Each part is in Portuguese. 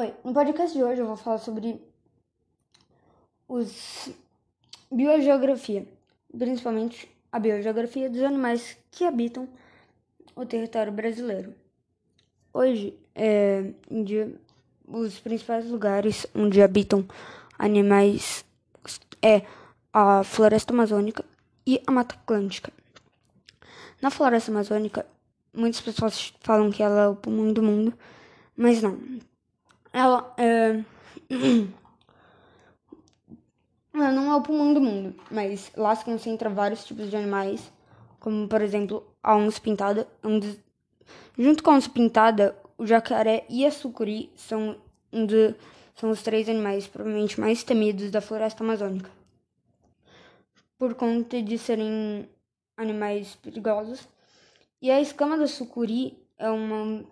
Oi, no podcast de hoje eu vou falar sobre os biogeografia, principalmente a biogeografia dos animais que habitam o território brasileiro. Hoje, é, dia, os principais lugares onde habitam animais é a floresta amazônica e a mata atlântica. Na floresta amazônica, muitas pessoas falam que ela é o pulmão do mundo, mas não. Ela é. ela não é o pulmão do mundo, mas lá se concentra vários tipos de animais, como por exemplo a onça pintada. Um dos... Junto com a onça pintada, o jacaré e a sucuri são, um de... são os três animais provavelmente mais temidos da floresta amazônica. Por conta de serem animais perigosos. E a escama da sucuri é uma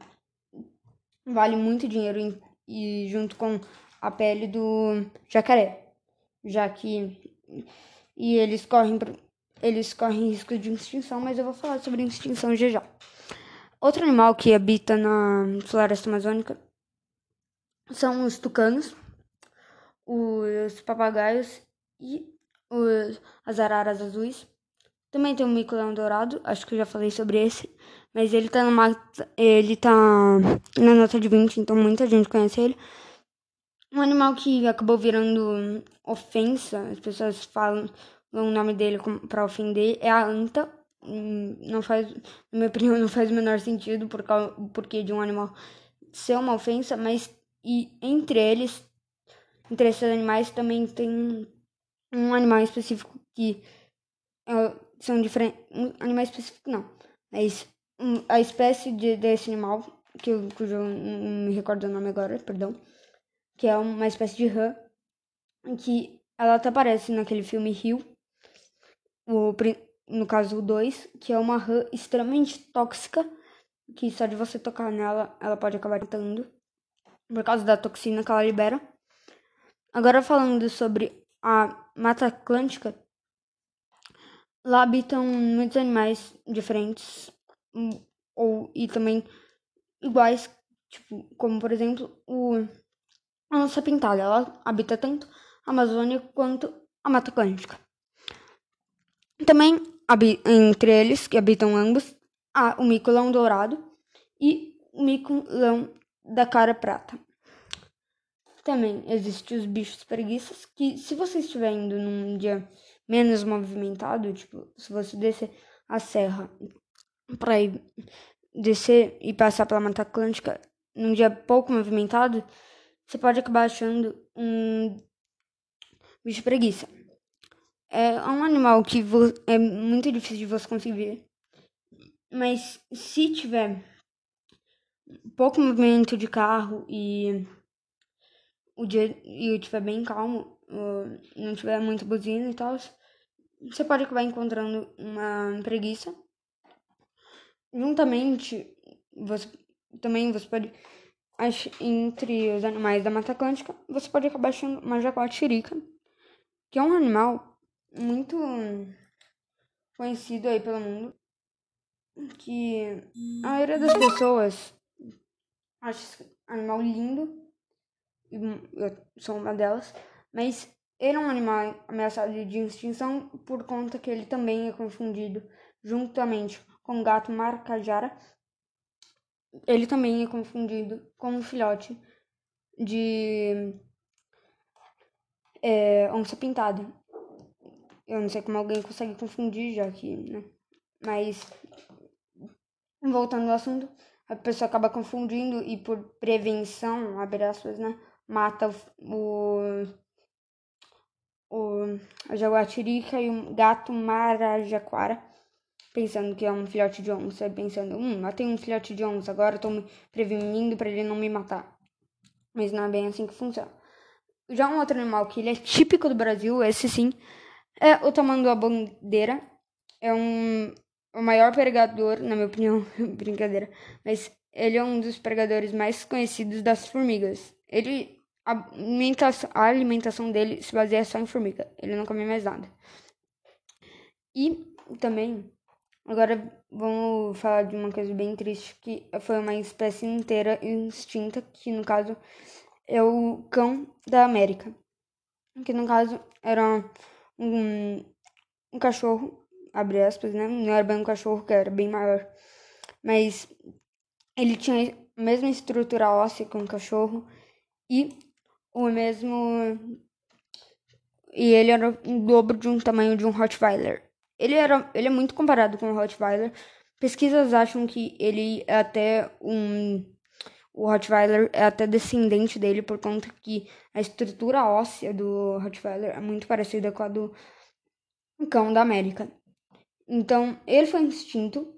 vale muito dinheiro e junto com a pele do jacaré, já que e eles correm eles correm risco de extinção, mas eu vou falar sobre extinção já já. Outro animal que habita na floresta amazônica são os tucanos, os papagaios e os, as araras azuis. Também tem o mico-leão dourado, acho que eu já falei sobre esse, mas ele tá numa, ele tá na nota de 20, então muita gente conhece ele. Um animal que acabou virando ofensa, as pessoas falam o nome dele para ofender, é a anta. Hum, não faz, na minha opinião, não faz o menor sentido por causa, porque de um animal ser uma ofensa, mas e entre eles, entre esses animais também tem um animal específico que uh, são diferentes. Um animal específico não, mas um, a espécie de, desse animal, que cujo eu não me recordo o nome agora, perdão, que é uma espécie de rã, que ela até aparece naquele filme Rio, o, no caso o 2, que é uma rã extremamente tóxica, que só de você tocar nela, ela pode acabar matando, por causa da toxina que ela libera. Agora falando sobre a Mata Atlântica, lá habitam muitos animais diferentes hum, ou e também iguais, tipo, como por exemplo o a onça pintada. Ela habita tanto a Amazônia quanto a Mata Atlântica. Também entre eles, que habitam ambos, há o mico-leão dourado e o mico-leão da cara prata. Também existem os bichos preguiças, que se você estiver indo num dia menos movimentado, tipo, se você descer a serra para descer e passar pela Mata Atlântica num dia pouco movimentado, você pode acabar achando um bicho preguiça. É um animal que é muito difícil de você conseguir. Mas se tiver pouco movimento de carro e o dia e estiver bem calmo, não tiver muita buzina e tal, você pode acabar encontrando uma preguiça. Juntamente, você também você pode entre os animais da Mata Atlântica, você pode acabar achando uma jaguatirica, que é um animal muito conhecido aí pelo mundo, que a maioria das pessoas acha esse animal lindo eu sou uma delas, mas ele é um animal ameaçado de extinção por conta que ele também é confundido juntamente com o gato marcajara. Ele também é confundido com um filhote de é, onça pintada. Eu não sei como alguém consegue confundir, já que, né? Mas, voltando ao assunto, a pessoa acaba confundindo e por prevenção, abre aspas, né? mata o, o, a jaguatirica e o gato marajaquara, pensando que é um filhote de onça, pensando, hum, matei um filhote de onça, agora estou me prevenindo para ele não me matar. Mas não é bem assim que funciona. Já um outro animal que ele é típico do Brasil, esse sim, é o tamanduá bandeira. É um o maior pregador, na minha opinião, brincadeira, mas ele é um dos pregadores mais conhecidos das formigas. Ele a alimentação, a alimentação dele se baseia só em formiga. Ele não come mais nada. E também, agora vamos falar de uma coisa bem triste, que foi uma espécie inteira extinta, que no caso é o cão da América. Que no caso era um, um cachorro, abre aspas, né? Não era bem um cachorro, que era bem maior. Mas ele tinha a mesma estrutura óssea que um cachorro e o mesmo. E ele era o dobro de um tamanho de um Rottweiler. Ele, era, ele é muito comparado com o Rottweiler. Pesquisas acham que ele é até um. O Rottweiler é até descendente dele, por conta que a estrutura óssea do Rottweiler é muito parecida com a do cão da América. Então, ele foi extinto.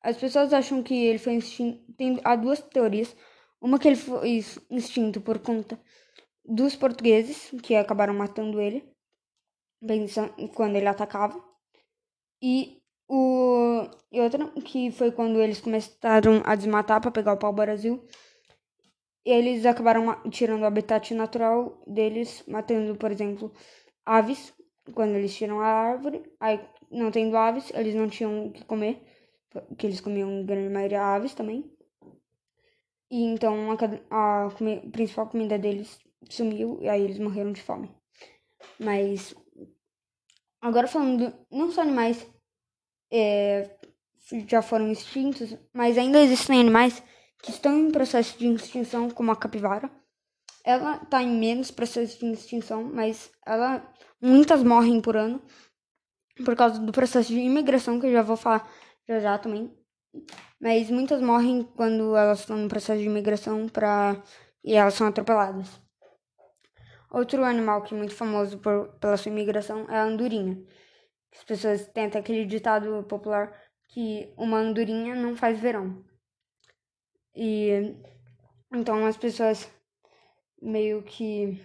As pessoas acham que ele foi extinto. Tem, há duas teorias. Uma que ele foi extinto por conta dos portugueses, que acabaram matando ele quando ele atacava. E, o, e outra que foi quando eles começaram a desmatar para pegar o pau-brasil. Eles acabaram tirando o habitat natural deles, matando, por exemplo, aves, quando eles tiram a árvore. Aí, não tendo aves, eles não tinham o que comer, que eles comiam grande maioria aves também. E então a, a comi principal comida deles sumiu e aí eles morreram de fome. Mas agora falando, não só animais é, já foram extintos, mas ainda existem animais que estão em processo de extinção, como a capivara. Ela está em menos processo de extinção, mas ela muitas morrem por ano por causa do processo de imigração que eu já vou falar já já também. Mas muitas morrem quando elas estão no processo de imigração para e elas são atropeladas. Outro animal que é muito famoso por, pela sua imigração é a andorinha. As pessoas têm até aquele ditado popular que uma andorinha não faz verão. E então as pessoas meio que.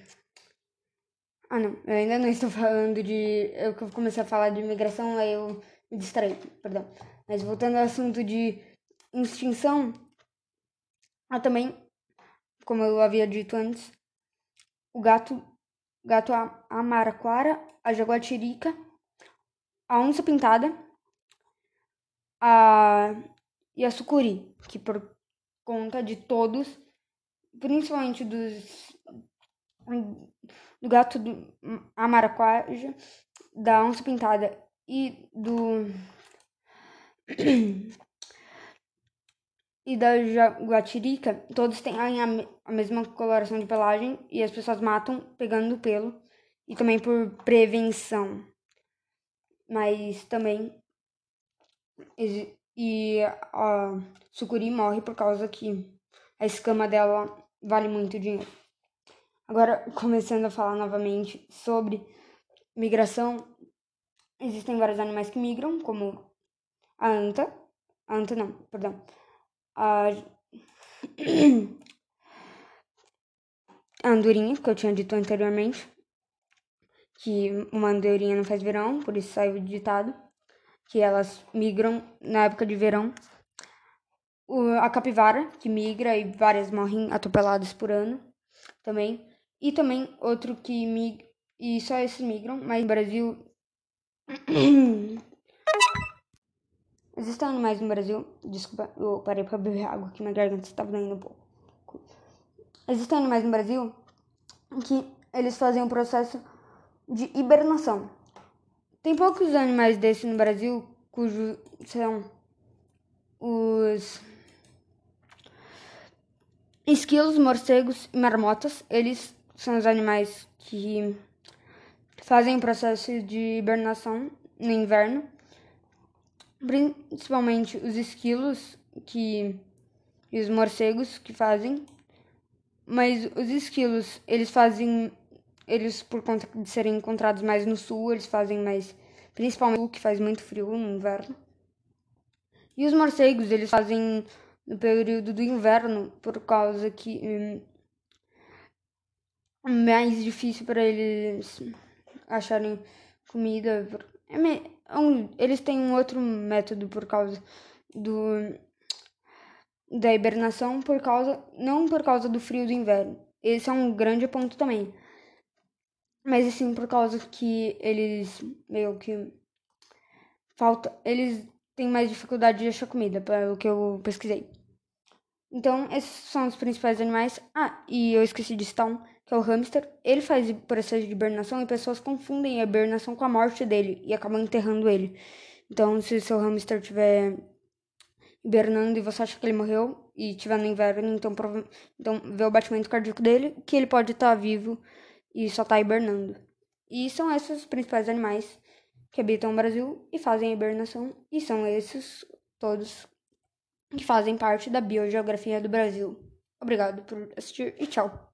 Ah não, eu ainda não estou falando de. Eu comecei a falar de imigração, aí eu me distraí, perdão. Mas voltando ao assunto de extinção, há também, como eu havia dito antes, o gato, gato amaraquara, a jaguatirica, a onça pintada a, e a sucuri, que por conta de todos, principalmente dos do gato do amaraquaja, da onça pintada e do e da jaguatirica, todos têm a, mesma coloração de pelagem e as pessoas matam pegando o pelo e também por prevenção. Mas também e a sucuri morre por causa que a escama dela vale muito dinheiro. Agora, começando a falar novamente sobre migração, existem vários animais que migram, como a anta, a anta não, perdão, a, andorinha, que eu tinha dito anteriormente, que uma andorinha não faz verão, por isso saiu o ditado, que elas migram na época de verão. A capivara, que migra e várias morrem atropeladas por ano também. E também outro que migra, e só esses migram, mas no Brasil Existem animais no Brasil. Desculpa, eu parei para beber água que minha garganta estava doendo um pouco. Existem animais no Brasil que eles fazem um processo de hibernação. Tem poucos animais desses no Brasil cujos são os esquilos, morcegos e marmotas. Eles são os animais que fazem o processo de hibernação no inverno principalmente os esquilos que e os morcegos que fazem, mas os esquilos eles fazem eles por conta de serem encontrados mais no sul eles fazem mais principalmente no que faz muito frio no inverno. E os morcegos eles fazem no período do inverno por causa que hum, é mais difícil para eles acharem comida. É, um, eles têm um outro método por causa do da hibernação por causa não por causa do frio do inverno. Esse é um grande ponto também. Mas sim por causa que eles meio que falta, eles têm mais dificuldade de achar comida, pelo que eu pesquisei. Então, esses são os principais animais. Ah, e eu esqueci de citar um, que é o hamster. Ele faz processo de hibernação e pessoas confundem a hibernação com a morte dele e acabam enterrando ele. Então, se seu hamster estiver hibernando e você acha que ele morreu e estiver no inverno, então, então vê o batimento cardíaco dele, que ele pode estar vivo e só está hibernando. E são esses os principais animais que habitam o Brasil e fazem a hibernação, e são esses todos que fazem parte da biogeografia do Brasil. Obrigado por assistir e tchau.